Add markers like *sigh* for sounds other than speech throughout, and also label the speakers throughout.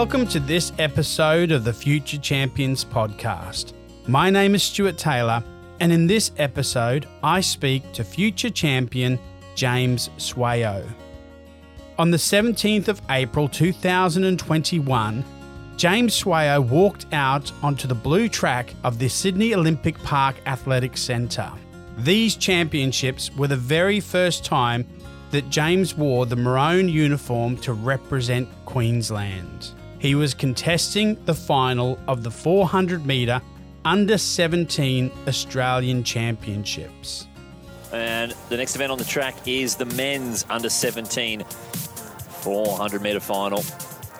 Speaker 1: Welcome to this episode of the Future Champions podcast. My name is Stuart Taylor, and in this episode, I speak to future champion James Swayo. On the 17th of April 2021, James Swayo walked out onto the blue track of the Sydney Olympic Park Athletic Centre. These championships were the very first time that James wore the maroon uniform to represent Queensland. He was contesting the final of the 400 metre under 17 Australian Championships.
Speaker 2: And the next event on the track is the men's under 17 400 metre final.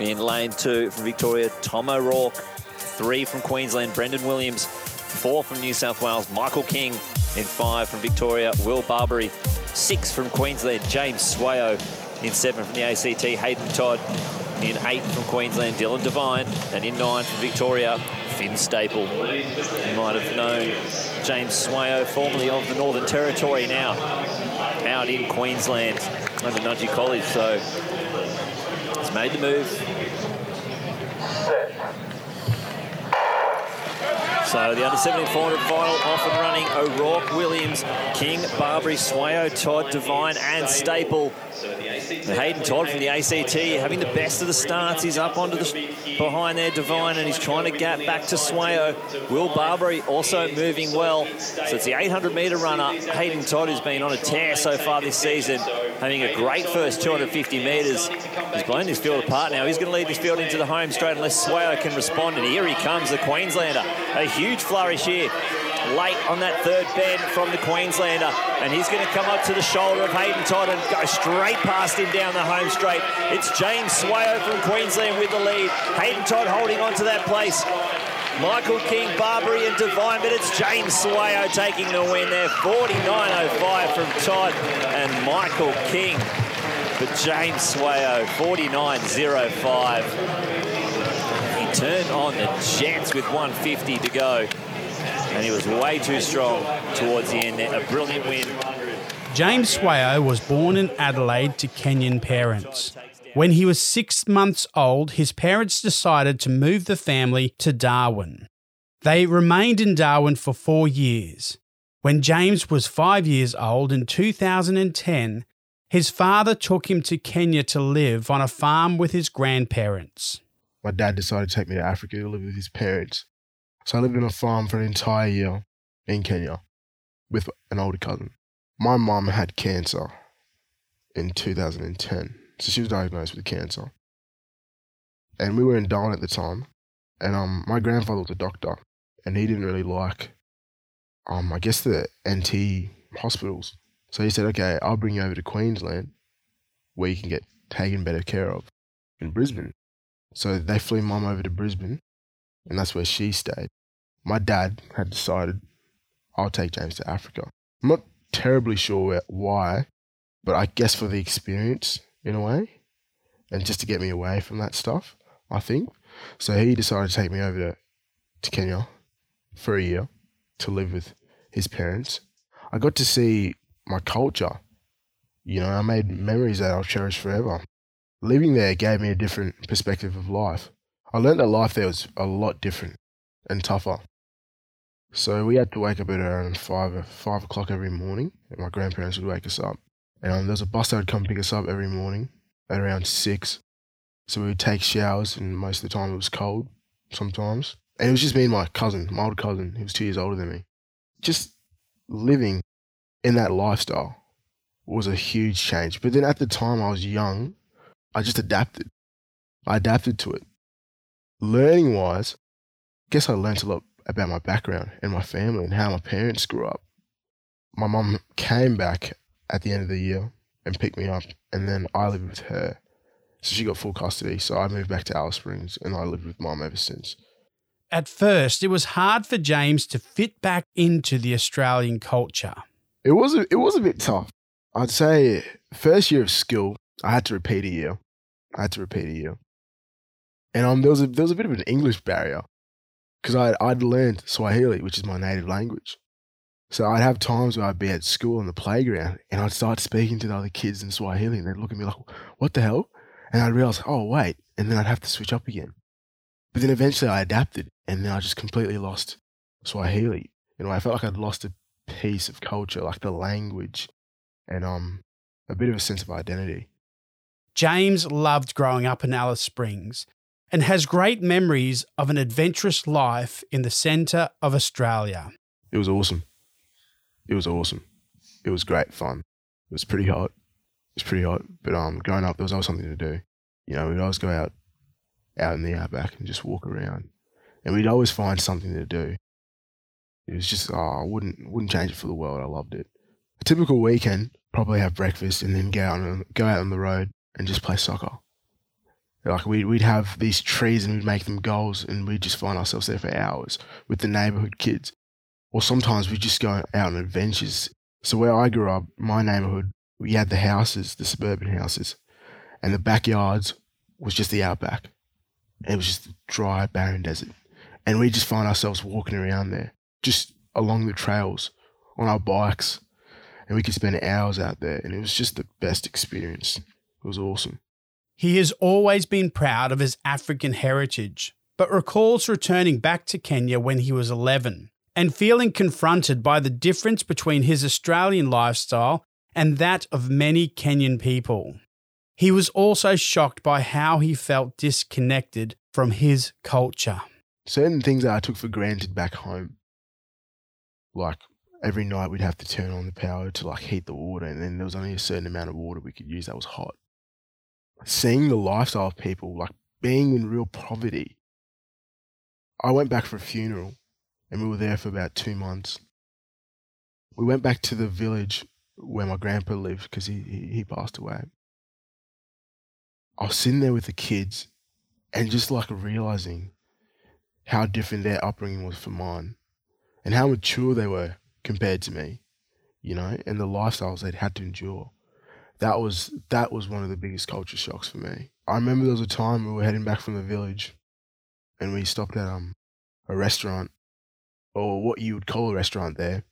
Speaker 2: In lane two from Victoria, Tom O'Rourke. Three from Queensland, Brendan Williams. Four from New South Wales, Michael King. In five from Victoria, Will Barbary. Six from Queensland, James Swayo. In seven from the ACT, Hayden Todd. In eight from Queensland, Dylan Devine. And in nine from Victoria, Finn Staple. You might have known James Swayo, formerly of the Northern Territory, now out in Queensland under Nudgee College. So he's made the move. So the under 17 400 final off and running. O'Rourke, Williams, King, Barbary, Swayo, Todd, Devine, and Staple. Hayden Todd from the ACT having the best of the starts. He's up onto the behind there, Devine, and he's trying to get back to Swayo. Will Barbary also moving well. So it's the 800 metre runner. Hayden Todd has been on a tear so far this season, having a great first 250 metres. He's blown this field apart now. He's going to lead this field into the home straight unless Swayo can respond. And here he comes, the Queenslander. A huge flourish here late on that third bend from the Queenslander. And he's going to come up to the shoulder of Hayden Todd and go straight past him down the home straight. It's James Swayo from Queensland with the lead. Hayden Todd holding on to that place. Michael King, Barbary and Devine, but it's James Swayo taking the win there. 49.05 from Todd and Michael King. But James Swayo, 49.05. He turned on the Jets with 150 to go and he was way too strong towards the end there. A brilliant win.
Speaker 1: James Swayo was born in Adelaide to Kenyan parents. When he was six months old, his parents decided to move the family to Darwin. They remained in Darwin for four years. When James was five years old in 2010, his father took him to Kenya to live on a farm with his grandparents.
Speaker 3: My dad decided to take me to Africa to live with his parents. So I lived on a farm for an entire year in Kenya with an older cousin. My mum had cancer in 2010. So she was diagnosed with cancer. And we were in Darwin at the time. And um, my grandfather was a doctor. And he didn't really like, um, I guess, the NT hospitals. So he said, okay, I'll bring you over to Queensland where you can get taken better care of in Brisbane. So they flew mum over to Brisbane. And that's where she stayed my dad had decided I'll take James to Africa. I'm not terribly sure why, but I guess for the experience in a way, and just to get me away from that stuff, I think. So he decided to take me over to, to Kenya for a year to live with his parents. I got to see my culture. You know, I made memories that I'll cherish forever. Living there gave me a different perspective of life. I learned that life there was a lot different and tougher. So we had to wake up at around five five o'clock every morning, and my grandparents would wake us up. And um, there was a bus that would come pick us up every morning at around six. So we would take showers, and most of the time it was cold sometimes. And it was just me and my cousin, my older cousin, who was two years older than me. Just living in that lifestyle was a huge change. But then at the time I was young, I just adapted. I adapted to it. Learning wise, I guess I learned a lot about my background and my family and how my parents grew up. My mum came back at the end of the year and picked me up, and then I lived with her. So she got full custody. So I moved back to Alice Springs and I lived with mum ever since.
Speaker 1: At first, it was hard for James to fit back into the Australian culture.
Speaker 3: It was a, it was a bit tough. I'd say first year of school, I had to repeat a year. I had to repeat a year, and um, there was a, there was a bit of an English barrier because I'd, I'd learned Swahili, which is my native language. So I'd have times where I'd be at school on the playground and I'd start speaking to the other kids in Swahili and they'd look at me like, what the hell? And I'd realize, oh, wait. And then I'd have to switch up again. But then eventually I adapted and then I just completely lost Swahili. You know, I felt like I'd lost a piece of culture, like the language and um, a bit of a sense of identity.
Speaker 1: James loved growing up in Alice Springs and has great memories of an adventurous life in the centre of Australia.
Speaker 3: It was awesome. It was awesome. It was great fun. It was pretty hot. It was pretty hot. But um, growing up, there was always something to do. You know, we'd always go out, out in the outback and just walk around, and we'd always find something to do. It was just, oh, I wouldn't wouldn't change it for the world. I loved it. A typical weekend, probably have breakfast and then go out on, go out on the road and just play soccer. Like we'd, we'd have these trees and we'd make them goals and we'd just find ourselves there for hours with the neighborhood kids. Or sometimes we'd just go out on adventures. So where I grew up, my neighborhood, we had the houses, the suburban houses, and the backyards was just the outback. And it was just dry, barren desert. And we just find ourselves walking around there, just along the trails on our bikes. And we could spend hours out there. And it was just the best experience. It was awesome.
Speaker 1: He has always been proud of his African heritage, but recalls returning back to Kenya when he was 11 and feeling confronted by the difference between his Australian lifestyle and that of many Kenyan people. He was also shocked by how he felt disconnected from his culture.
Speaker 3: Certain things that I took for granted back home, like every night we'd have to turn on the power to like heat the water, and then there was only a certain amount of water we could use that was hot seeing the lifestyle of people, like being in real poverty. I went back for a funeral and we were there for about two months. We went back to the village where my grandpa lived because he, he, passed away. I was sitting there with the kids and just like realizing how different their upbringing was from mine and how mature they were compared to me, you know, and the lifestyles they'd had to endure that was that was one of the biggest culture shocks for me. I remember there was a time we were heading back from the village, and we stopped at um a restaurant, or what you would call a restaurant there,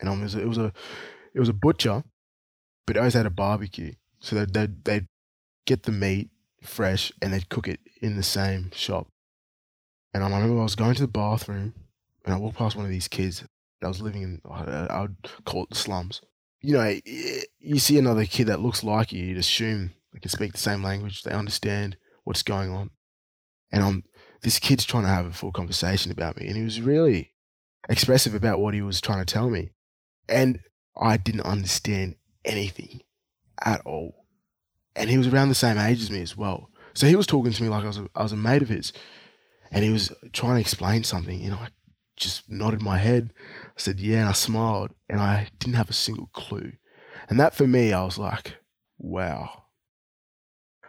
Speaker 3: and um, it was a, it was a it was a butcher, but it always had a barbecue, so they they they'd get the meat fresh and they'd cook it in the same shop. And um, I remember I was going to the bathroom, and I walked past one of these kids that was living in I would call it the slums you know, you see another kid that looks like you, you'd assume they can speak the same language, they understand what's going on. And I'm, this kid's trying to have a full conversation about me, and he was really expressive about what he was trying to tell me. And I didn't understand anything at all. And he was around the same age as me as well. So he was talking to me like I was a, I was a mate of his. And he was trying to explain something, know, I just nodded my head. I said, yeah, and I smiled and I didn't have a single clue. And that for me, I was like, wow.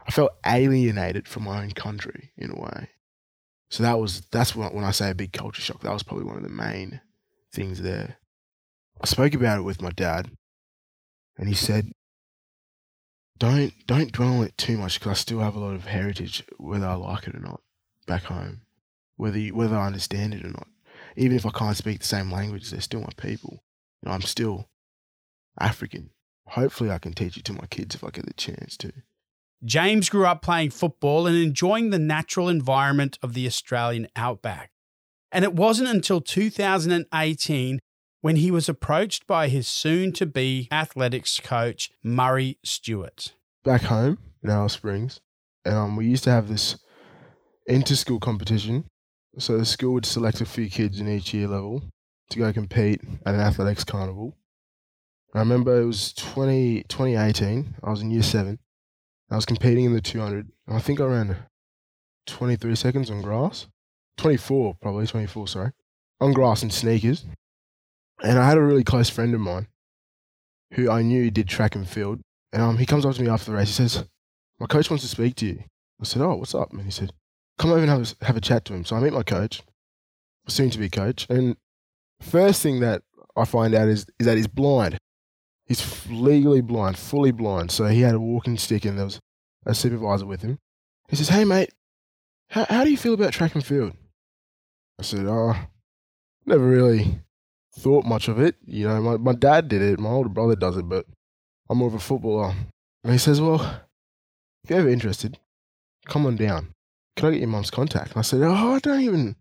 Speaker 3: I felt alienated from my own country in a way. So that was, that's when, when I say a big culture shock, that was probably one of the main things there. I spoke about it with my dad and he said, don't, don't dwell on it too much because I still have a lot of heritage, whether I like it or not, back home, whether, you, whether I understand it or not even if I can't speak the same language, they're still my people. You know, I'm still African. Hopefully, I can teach it to my kids if I get the chance to.
Speaker 1: James grew up playing football and enjoying the natural environment of the Australian outback. And it wasn't until 2018 when he was approached by his soon to be athletics coach, Murray Stewart.
Speaker 3: Back home in Alice Springs, um, we used to have this inter school competition so the school would select a few kids in each year level to go compete at an athletics carnival. I remember it was 20, 2018. I was in year seven. I was competing in the 200. And I think I ran 23 seconds on grass. 24, probably 24, sorry. On grass and sneakers. And I had a really close friend of mine who I knew did track and field. And um, he comes up to me after the race. He says, My coach wants to speak to you. I said, Oh, what's up? And he said, come over and have a, have a chat to him. So I meet my coach, soon to be coach, and first thing that I find out is is that he's blind. He's legally blind, fully blind. So he had a walking stick, and there was a supervisor with him. He says, "Hey, mate, how how do you feel about track and field?" I said, "Oh, never really thought much of it. You know, my my dad did it, my older brother does it, but I'm more of a footballer." And he says, "Well, if you're ever interested, come on down. Can I get your mum's contact? And I said, oh, I don't even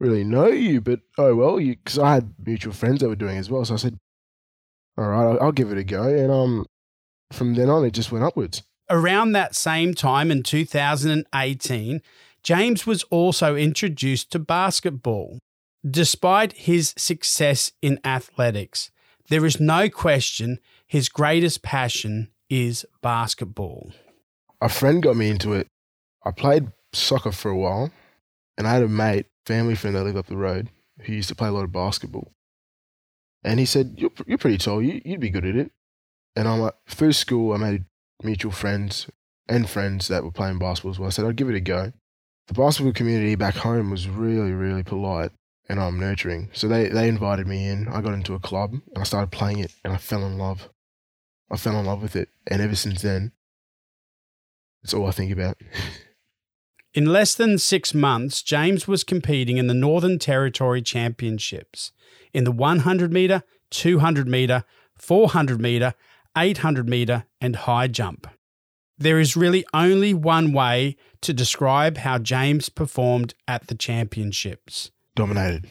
Speaker 3: really know you, but oh well, because I had mutual friends that were doing it as well. So I said, all right, I'll, I'll give it a go. And um, from then on, it just went upwards.
Speaker 1: Around that same time in 2018, James was also introduced to basketball. Despite his success in athletics, there is no question his greatest passion is basketball.
Speaker 3: A friend got me into it. I played soccer for a while, and I had a mate, family friend that lived up the road, who used to play a lot of basketball. And he said, "You're you're pretty tall. You, you'd be good at it." And I'm like, through school, I made mutual friends and friends that were playing basketball as well. I said I'd give it a go. The basketball community back home was really, really polite and I'm um, nurturing. So they, they invited me in. I got into a club and I started playing it and I fell in love. I fell in love with it. And ever since then, it's all I think about.
Speaker 1: In less than six months, James was competing in the Northern Territory Championships in the 100 metre, 200 metre, 400 metre, 800 metre, and high jump. There is really only one way to describe how James performed at the championships.
Speaker 3: Dominated.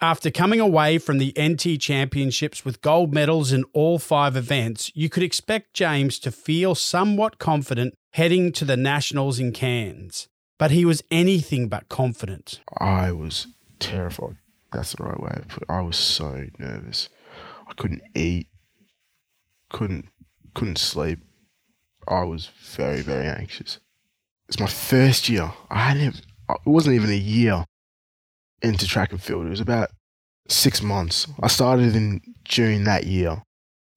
Speaker 1: After coming away from the NT Championships with gold medals in all five events, you could expect James to feel somewhat confident heading to the Nationals in Cairns. But he was anything but confident.
Speaker 3: I was terrified. That's the right way to put it. I was so nervous. I couldn't eat, couldn't couldn't sleep. I was very, very anxious. It's my first year. I hadn't, it wasn't even a year into track and field. It was about six months. I started in June that year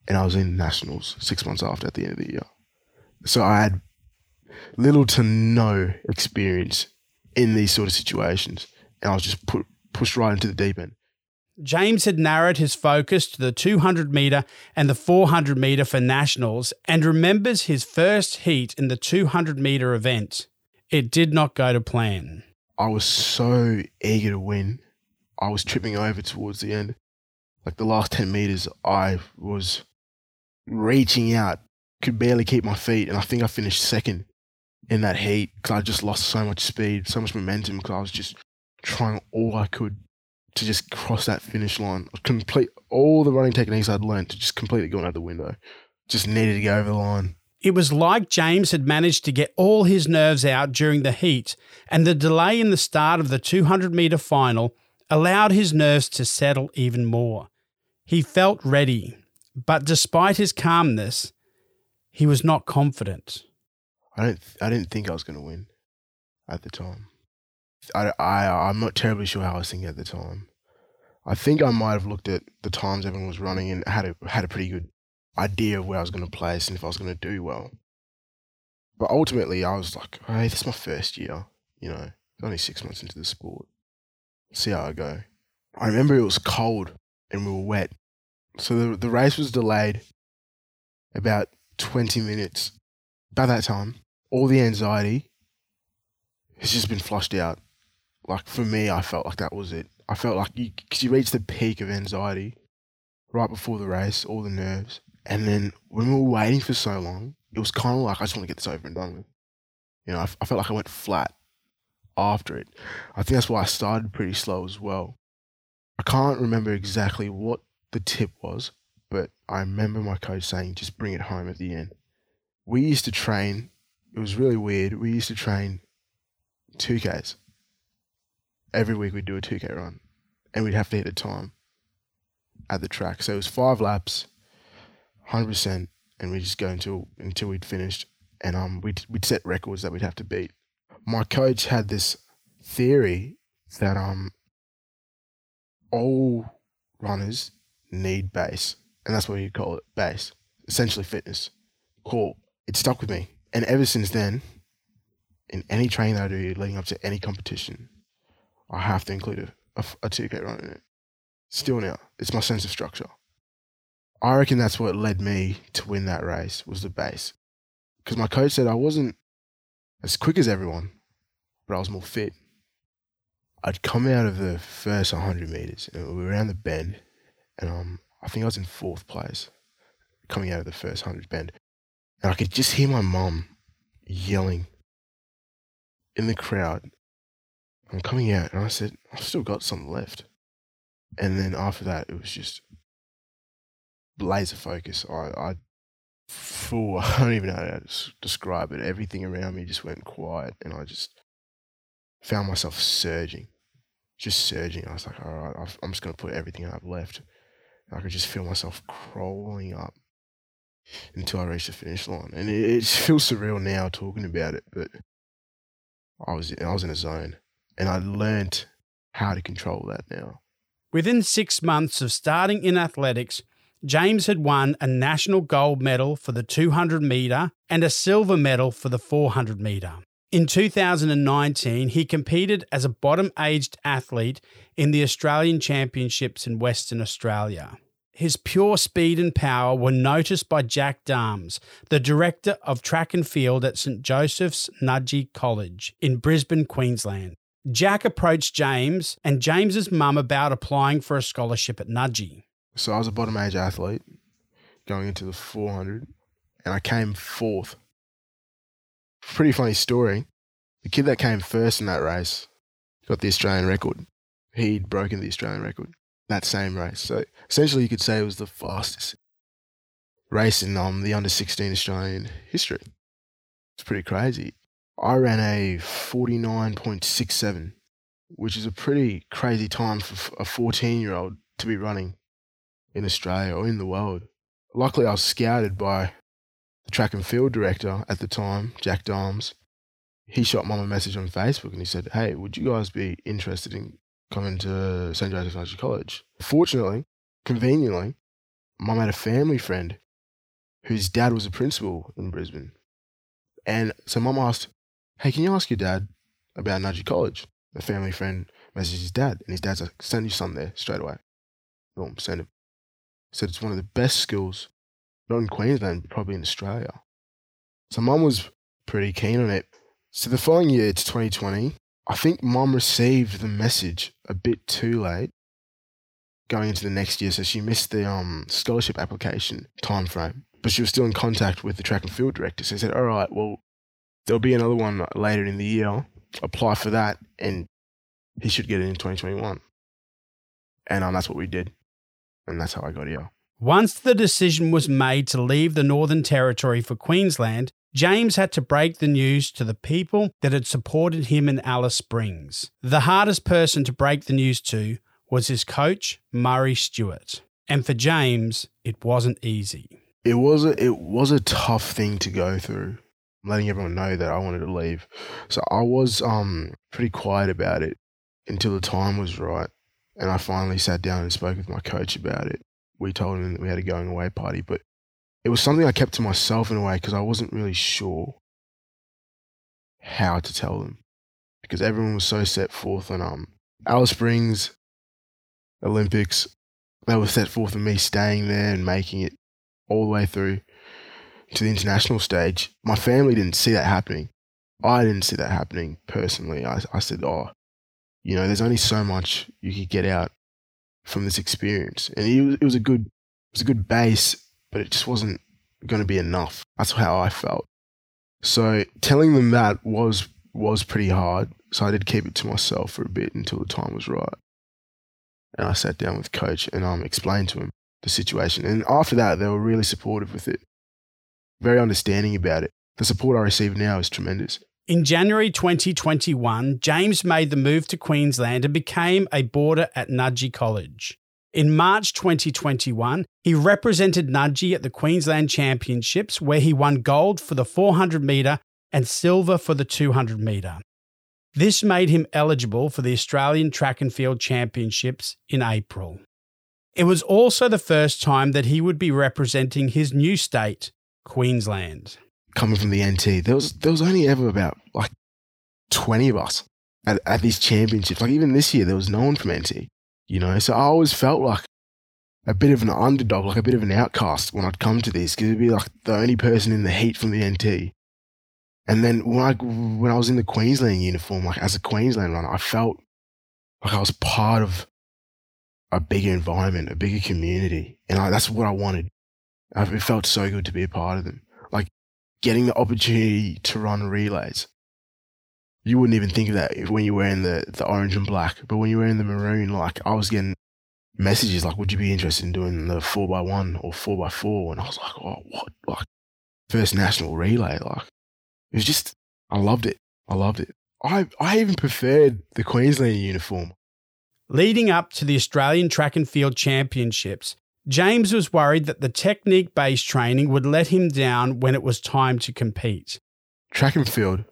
Speaker 3: and I was in nationals six months after at the end of the year. So I had little to no experience in these sort of situations. And I was just put, pushed right into the deep end.
Speaker 1: James had narrowed his focus to the 200 metre and the 400 metre for nationals and remembers his first heat in the 200 metre event. It did not go to plan.
Speaker 3: I was so eager to win. I was tripping over towards the end. Like the last 10 metres, I was reaching out, could barely keep my feet, and I think I finished second in that heat because I just lost so much speed, so much momentum because I was just trying all I could to just cross that finish line. Complete all the running techniques I'd learned to just completely gone out the window. Just needed to go over the line.
Speaker 1: It was like James had managed to get all his nerves out during the heat, and the delay in the start of the 200 metre final allowed his nerves to settle even more. He felt ready, but despite his calmness, he was not confident.
Speaker 3: I don't. I didn't think I was going to win at the time. I, I, I'm not terribly sure how I was thinking at the time. I think I might have looked at the times everyone was running and had a had a pretty good idea of where I was going to place and if I was going to do well. But ultimately, I was like, hey, this is my first year. You know, it's only six months into the sport. See how I go. I remember it was cold and we were wet. So the, the race was delayed about 20 minutes. By that time, all the anxiety has just been flushed out. Like for me, I felt like that was it. I felt like you, because you reach the peak of anxiety right before the race, all the nerves. And then when we were waiting for so long, it was kind of like, I just want to get this over and done with. You know, I, I felt like I went flat after it. I think that's why I started pretty slow as well. I can't remember exactly what the tip was, but I remember my coach saying, just bring it home at the end. We used to train, it was really weird. We used to train 2Ks. Every week we'd do a 2K run and we'd have to hit a time at the track. So it was five laps, 100%, and we just go until until we'd finished. And um, we'd, we'd set records that we'd have to beat. My coach had this theory that um, all runners need base, and that's what he'd call it base, essentially fitness. Cool. It stuck with me. And ever since then, in any training that I do leading up to any competition, I have to include a, a, a 2K run in it. Still now, it's my sense of structure. I reckon that's what led me to win that race was the base. Because my coach said I wasn't as quick as everyone, but I was more fit. I'd come out of the first 100 meters and we were around the bend, and um, I think I was in fourth place coming out of the first 100 bend. And I could just hear my mum yelling in the crowd. I'm coming out, and I said, I've still got some left. And then after that, it was just laser focus. I, I full, *laughs* I don't even know how to describe it. Everything around me just went quiet, and I just found myself surging, just surging. I was like, all right, I'm just going to put everything I've left. And I could just feel myself crawling up until I reached the finish line. And it, it feels surreal now talking about it, but I was I was in a zone, and I learned how to control that now.
Speaker 1: Within six months of starting in athletics, James had won a national gold medal for the 200 metre and a silver medal for the 400 metre. In 2019, he competed as a bottom aged athlete in the Australian Championships in Western Australia. His pure speed and power were noticed by Jack Darms, the director of track and field at St Joseph's Nudgee College in Brisbane, Queensland. Jack approached James and James's mum about applying for a scholarship at Nudgee.
Speaker 3: So I was a bottom age athlete going into the 400 and I came fourth. Pretty funny story. The kid that came first in that race got the Australian record. He'd broken the Australian record that same race. So essentially, you could say it was the fastest race in um, the under 16 Australian history. It's pretty crazy. I ran a 49.67, which is a pretty crazy time for a 14 year old to be running in Australia or in the world. Luckily, I was scouted by the track and field director at the time, Jack Darms. He shot mum a message on Facebook and he said, Hey, would you guys be interested in coming to St. Joseph's Nudgee College. Fortunately, conveniently, mum had a family friend whose dad was a principal in Brisbane. And so mum asked, Hey, can you ask your dad about Nudgee College? A family friend messages his dad, and his dad's like, Send your son there straight away. Boom, send him. Said it's one of the best schools, not in Queensland, but probably in Australia. So mum was pretty keen on it. So the following year, it's 2020, I think mom received the message a bit too late going into the next year, so she missed the um, scholarship application time frame. But she was still in contact with the track and field director. So he said, All right, well, there'll be another one later in the year. Apply for that, and he should get it in 2021. And um, that's what we did. And that's how I got here.
Speaker 1: Once the decision was made to leave the Northern Territory for Queensland, James had to break the news to the people that had supported him in Alice Springs. The hardest person to break the news to was his coach, Murray Stewart. And for James, it wasn't easy.
Speaker 3: It was a, it was a tough thing to go through, letting everyone know that I wanted to leave. So I was um pretty quiet about it until the time was right. And I finally sat down and spoke with my coach about it. We told him that we had a going away party, but it was something I kept to myself in a way because I wasn't really sure how to tell them because everyone was so set forth on um Alice Springs Olympics. They were set forth on me staying there and making it all the way through to the international stage. My family didn't see that happening. I didn't see that happening personally. I, I said, oh, you know, there's only so much you could get out from this experience, and it was, it was a good, it was a good base but it just wasn't going to be enough. That's how I felt. So telling them that was was pretty hard. So I did keep it to myself for a bit until the time was right. And I sat down with coach and um explained to him the situation. And after that, they were really supportive with it, very understanding about it. The support I receive now is tremendous.
Speaker 1: In January 2021, James made the move to Queensland and became a boarder at Nudgee College. In March 2021, he represented Nudgee at the Queensland Championships, where he won gold for the 400 metre and silver for the 200 metre. This made him eligible for the Australian Track and Field Championships in April. It was also the first time that he would be representing his new state, Queensland.
Speaker 3: Coming from the NT, there was there was only ever about like twenty of us at, at these championships. Like even this year, there was no one from NT you know. So I always felt like a bit of an underdog, like a bit of an outcast when I'd come to this, because it'd be like the only person in the heat from the NT. And then when I when I was in the Queensland uniform, like as a Queensland runner, I felt like I was part of a bigger environment, a bigger community, and I, that's what I wanted. It felt so good to be a part of them, like getting the opportunity to run relays you wouldn't even think of that when you're wearing the, the orange and black. But when you're wearing the maroon, like I was getting messages like, would you be interested in doing the four by one or four by four? And I was like, oh, what? Like, first national relay. Like, it was just, I loved it. I loved it. I, I even preferred the Queensland uniform.
Speaker 1: Leading up to the Australian Track and Field Championships, James was worried that the technique based training would let him down when it was time to compete.
Speaker 3: Track and field,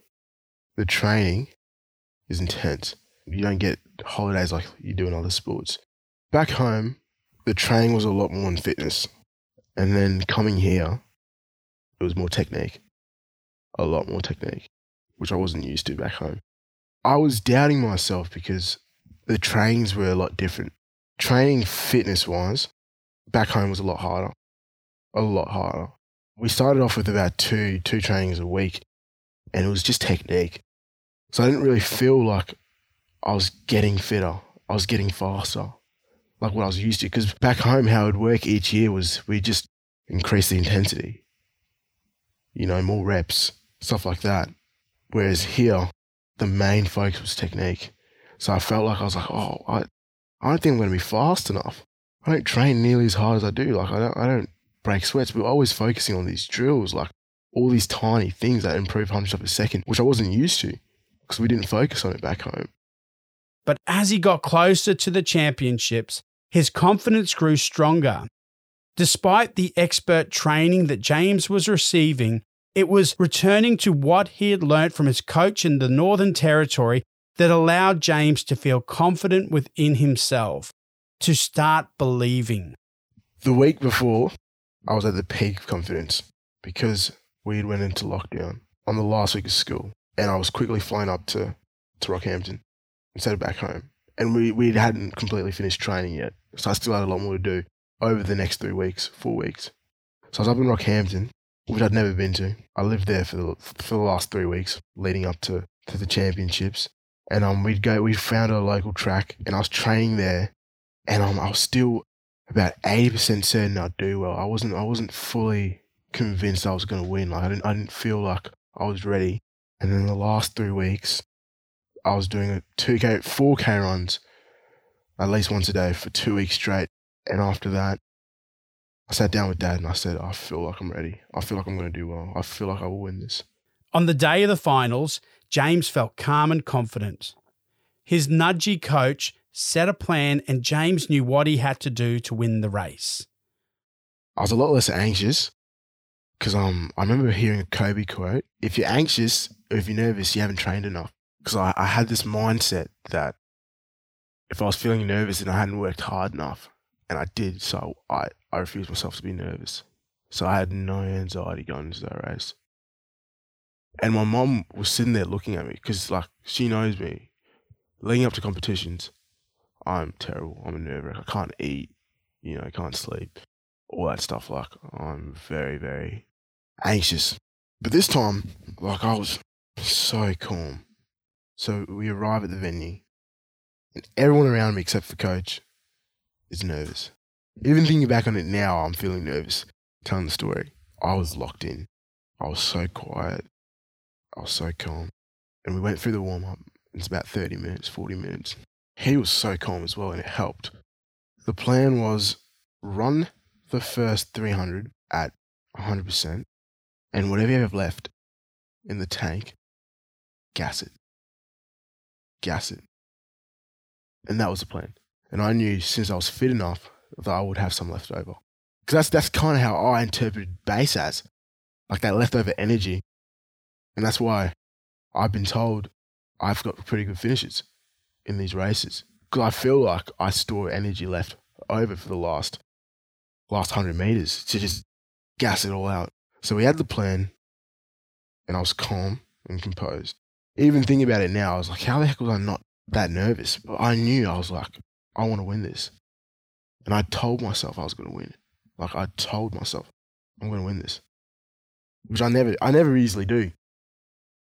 Speaker 3: the training is intense. You don't get holidays like you do in other sports. Back home, the training was a lot more in fitness. And then coming here, it was more technique. A lot more technique, which I wasn't used to back home. I was doubting myself because the trainings were a lot different. Training fitness wise, back home was a lot harder. A lot harder. We started off with about two two trainings a week and it was just technique. So I didn't really feel like I was getting fitter. I was getting faster, like what I was used to. Because back home, how it would work each year was we just increase the intensity, you know, more reps, stuff like that. Whereas here, the main focus was technique. So I felt like I was like, oh, I, I don't think I'm going to be fast enough. I don't train nearly as hard as I do. Like I don't, I don't break sweats. But we're always focusing on these drills, like all these tiny things that improve hundredths of a second, which I wasn't used to because we didn't focus on it back home.
Speaker 1: But as he got closer to the championships, his confidence grew stronger. Despite the expert training that James was receiving, it was returning to what he had learnt from his coach in the Northern Territory that allowed James to feel confident within himself, to start believing.
Speaker 3: The week before, I was at the peak of confidence because we went into lockdown on the last week of school, and I was quickly flying up to, to Rockhampton instead of back home. And we, we hadn't completely finished training yet, so I still had a lot more to do over the next three weeks, four weeks. So I was up in Rockhampton, which I'd never been to. I lived there for the, for the last three weeks leading up to, to the championships. And um, we'd go, we found a local track, and I was training there, and um, I was still about eighty percent certain I'd do well. I wasn't, I wasn't fully convinced I was going to win. Like I didn't, I didn't feel like I was ready. And then the last three weeks, I was doing a two k, four k runs, at least once a day for two weeks straight. And after that, I sat down with dad and I said, I feel like I'm ready. I feel like I'm going to do well. I feel like I will win this.
Speaker 1: On the day of the finals, James felt calm and confident. His Nudgee coach set a plan, and James knew what he had to do to win the race.
Speaker 3: I was a lot less anxious because um, I remember hearing a Kobe quote if you're anxious or if you're nervous, you haven't trained enough. Because I, I had this mindset that if I was feeling nervous and I hadn't worked hard enough, and I did, so I, I refused myself to be nervous. So I had no anxiety going into that race. And my mom was sitting there looking at me because, like, she knows me. Leading up to competitions, I'm terrible. I'm a nerve wreck. I can't eat, you know, I can't sleep, all that stuff. Like, I'm very, very anxious. But this time, like, I was so calm. So we arrive at the venue, and everyone around me, except for coach, is nervous. Even thinking back on it now, I'm feeling nervous telling the story. I was locked in. I was so quiet. I was so calm. And we went through the warm up. It's about 30 minutes, 40 minutes. He was so calm as well, and it helped. The plan was run the first 300 at 100%, and whatever you have left in the tank, gas it. Gas it. And that was the plan. And I knew since I was fit enough that I would have some left over. Because that's, that's kind of how I interpreted base as like that leftover energy. And that's why I've been told I've got pretty good finishes in these races. Because I feel like I store energy left over for the last last hundred meters to mm. just gas it all out. So we had the plan, and I was calm and composed. Even thinking about it now, I was like, how the heck was I not that nervous? But I knew I was like, I want to win this, and I told myself I was going to win. Like I told myself, I'm going to win this, which I never, I never easily do,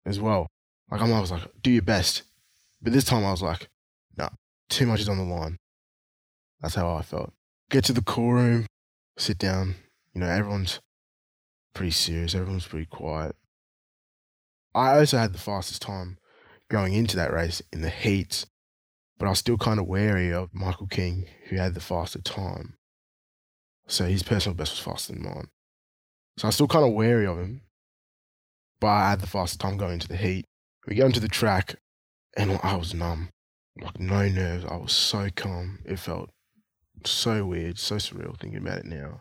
Speaker 3: as well. Like I'm always like, do your best, but this time I was like, no, nah, too much is on the line. That's how I felt. Get to the call room, sit down. You know, everyone's pretty serious. Everyone's pretty quiet. I also had the fastest time going into that race in the heats, but I was still kind of wary of Michael King, who had the faster time. So his personal best was faster than mine. So I was still kind of wary of him, but I had the fastest time going into the heat. We go into the track, and I was numb, like no nerves. I was so calm. It felt so weird, so surreal thinking about it now.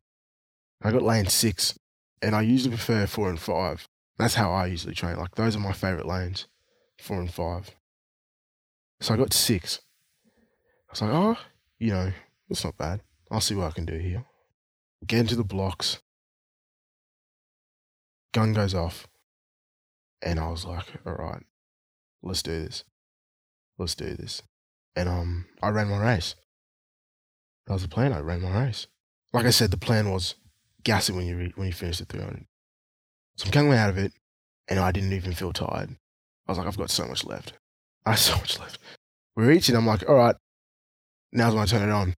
Speaker 3: I got lane six, and I usually prefer four and five. That's how I usually train. Like those are my favorite lanes, four and five. So I got six. I was like, oh, you know, it's not bad. I'll see what I can do here. Get into the blocks. Gun goes off. And I was like, all right, let's do this. Let's do this. And um, I ran my race. That was the plan. I ran my race. Like I said, the plan was gas it when you re- when you finish the 300. So I'm coming out of it, and I didn't even feel tired. I was like, I've got so much left. I have so much left. We reach it. I'm like, all right, now's when I turn it on.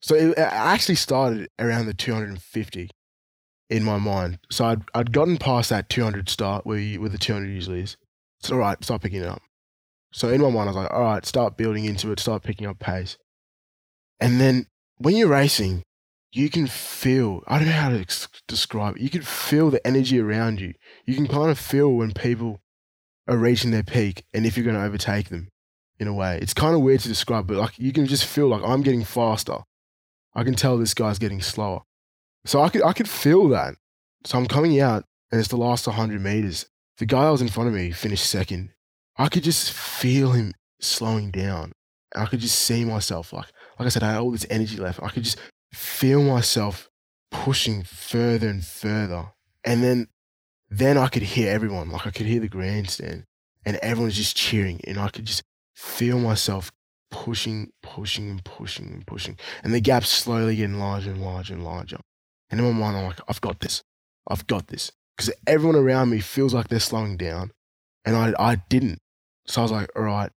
Speaker 3: So it, it actually started around the 250 in my mind. So I'd, I'd gotten past that 200 start where, you, where the 200 usually is. So all right, start picking it up. So in my mind, I was like, all right, start building into it, start picking up pace. And then when you're racing, you can feel, I don't know how to ex- describe it, you can feel the energy around you. You can kind of feel when people are reaching their peak and if you're going to overtake them in a way. It's kind of weird to describe, but like you can just feel like I'm getting faster. I can tell this guy's getting slower. So I could I could feel that. So I'm coming out and it's the last 100 meters. The guy that was in front of me finished second. I could just feel him slowing down. I could just see myself like like I said, I had all this energy left. I could just feel myself pushing further and further. And then then I could hear everyone. Like I could hear the grandstand and everyone's just cheering. And I could just feel myself pushing, pushing, and pushing and pushing. And the gap's slowly getting larger and larger and larger. And in my mind, I'm like, I've got this. I've got this. Because everyone around me feels like they're slowing down. And I, I didn't. So I was like, all right,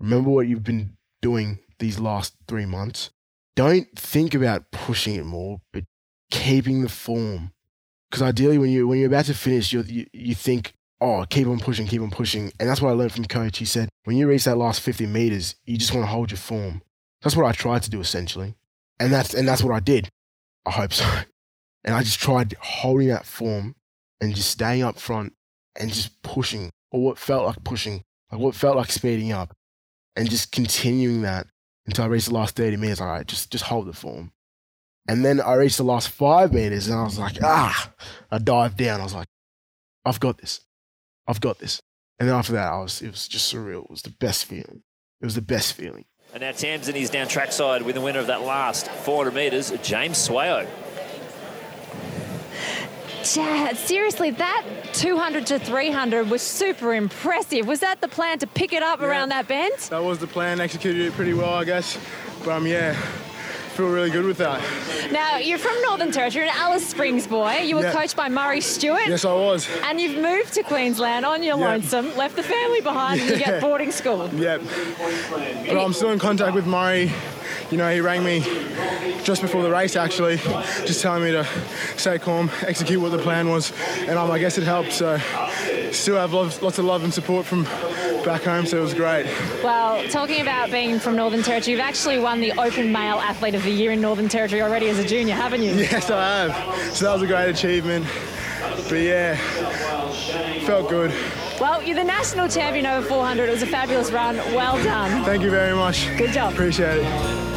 Speaker 3: remember what you've been doing these last three months? Don't think about pushing it more, but keeping the form. Because ideally, when, you, when you're about to finish, you you, think, oh, keep on pushing, keep on pushing. And that's what I learned from coach. He said, when you reach that last 50 meters, you just want to hold your form. That's what I tried to do essentially. And that's, and that's what I did. I hope so. *laughs* And I just tried holding that form and just staying up front and just pushing, or what felt like pushing, like what felt like speeding up, and just continuing that until I reached the last 30 meters. All right, just, just hold the form. And then I reached the last five meters and I was like, ah, I dived down. I was like, I've got this. I've got this. And then after that, I was, it was just surreal. It was the best feeling. It was the best feeling.
Speaker 2: And now Tamsin is down trackside with the winner of that last 400 metres, James Swayo.
Speaker 4: Chad, seriously, that 200 to 300 was super impressive. Was that the plan to pick it up
Speaker 5: Yeah.
Speaker 4: around that bend?
Speaker 5: That was the plan. Executed it pretty well, I guess. But um, yeah, feel really good with that.
Speaker 4: Now, you're from Northern Territory, you're an Alice Springs boy. You were
Speaker 5: Yeah.
Speaker 4: coached by Murray Stewart.
Speaker 5: Yes, I was.
Speaker 4: And you've moved to Queensland on your
Speaker 5: Yeah.
Speaker 4: lonesome, left the family behind, and you get boarding school.
Speaker 5: Yep. But I'm still in contact with Murray. You know, he rang me just before the race, actually, just telling me to stay calm, execute what the plan was, and um, I guess it helped. So, still have lots, lots of love and support from back home. So it was great.
Speaker 4: Well, talking about being from Northern Territory, you've actually won the Open Male Athlete of the Year in Northern Territory already as a junior, haven't you?
Speaker 5: Yes, I have. So that was a great achievement. But yeah, felt good.
Speaker 4: Well, you're the national champion over 400. It was a fabulous run. Well done.
Speaker 5: Thank you very much.
Speaker 4: Good job.
Speaker 5: Appreciate it.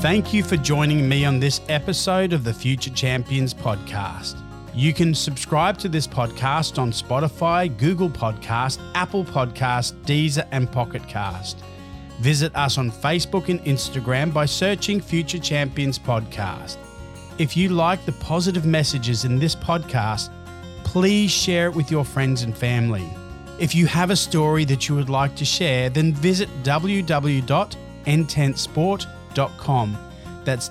Speaker 1: Thank you for joining me on this episode of the Future Champions podcast. You can subscribe to this podcast on Spotify, Google Podcast, Apple Podcast, Deezer, and Pocket Cast. Visit us on Facebook and Instagram by searching Future Champions Podcast. If you like the positive messages in this podcast, please share it with your friends and family. If you have a story that you would like to share, then visit www.ententesport.com. That's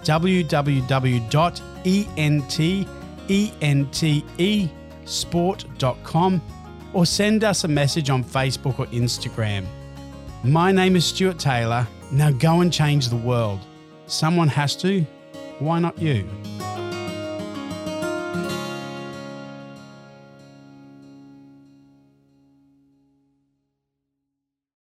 Speaker 1: www.ententesport.com or send us a message on Facebook or Instagram. My name is Stuart Taylor. Now go and change the world. Someone has to. Why not you?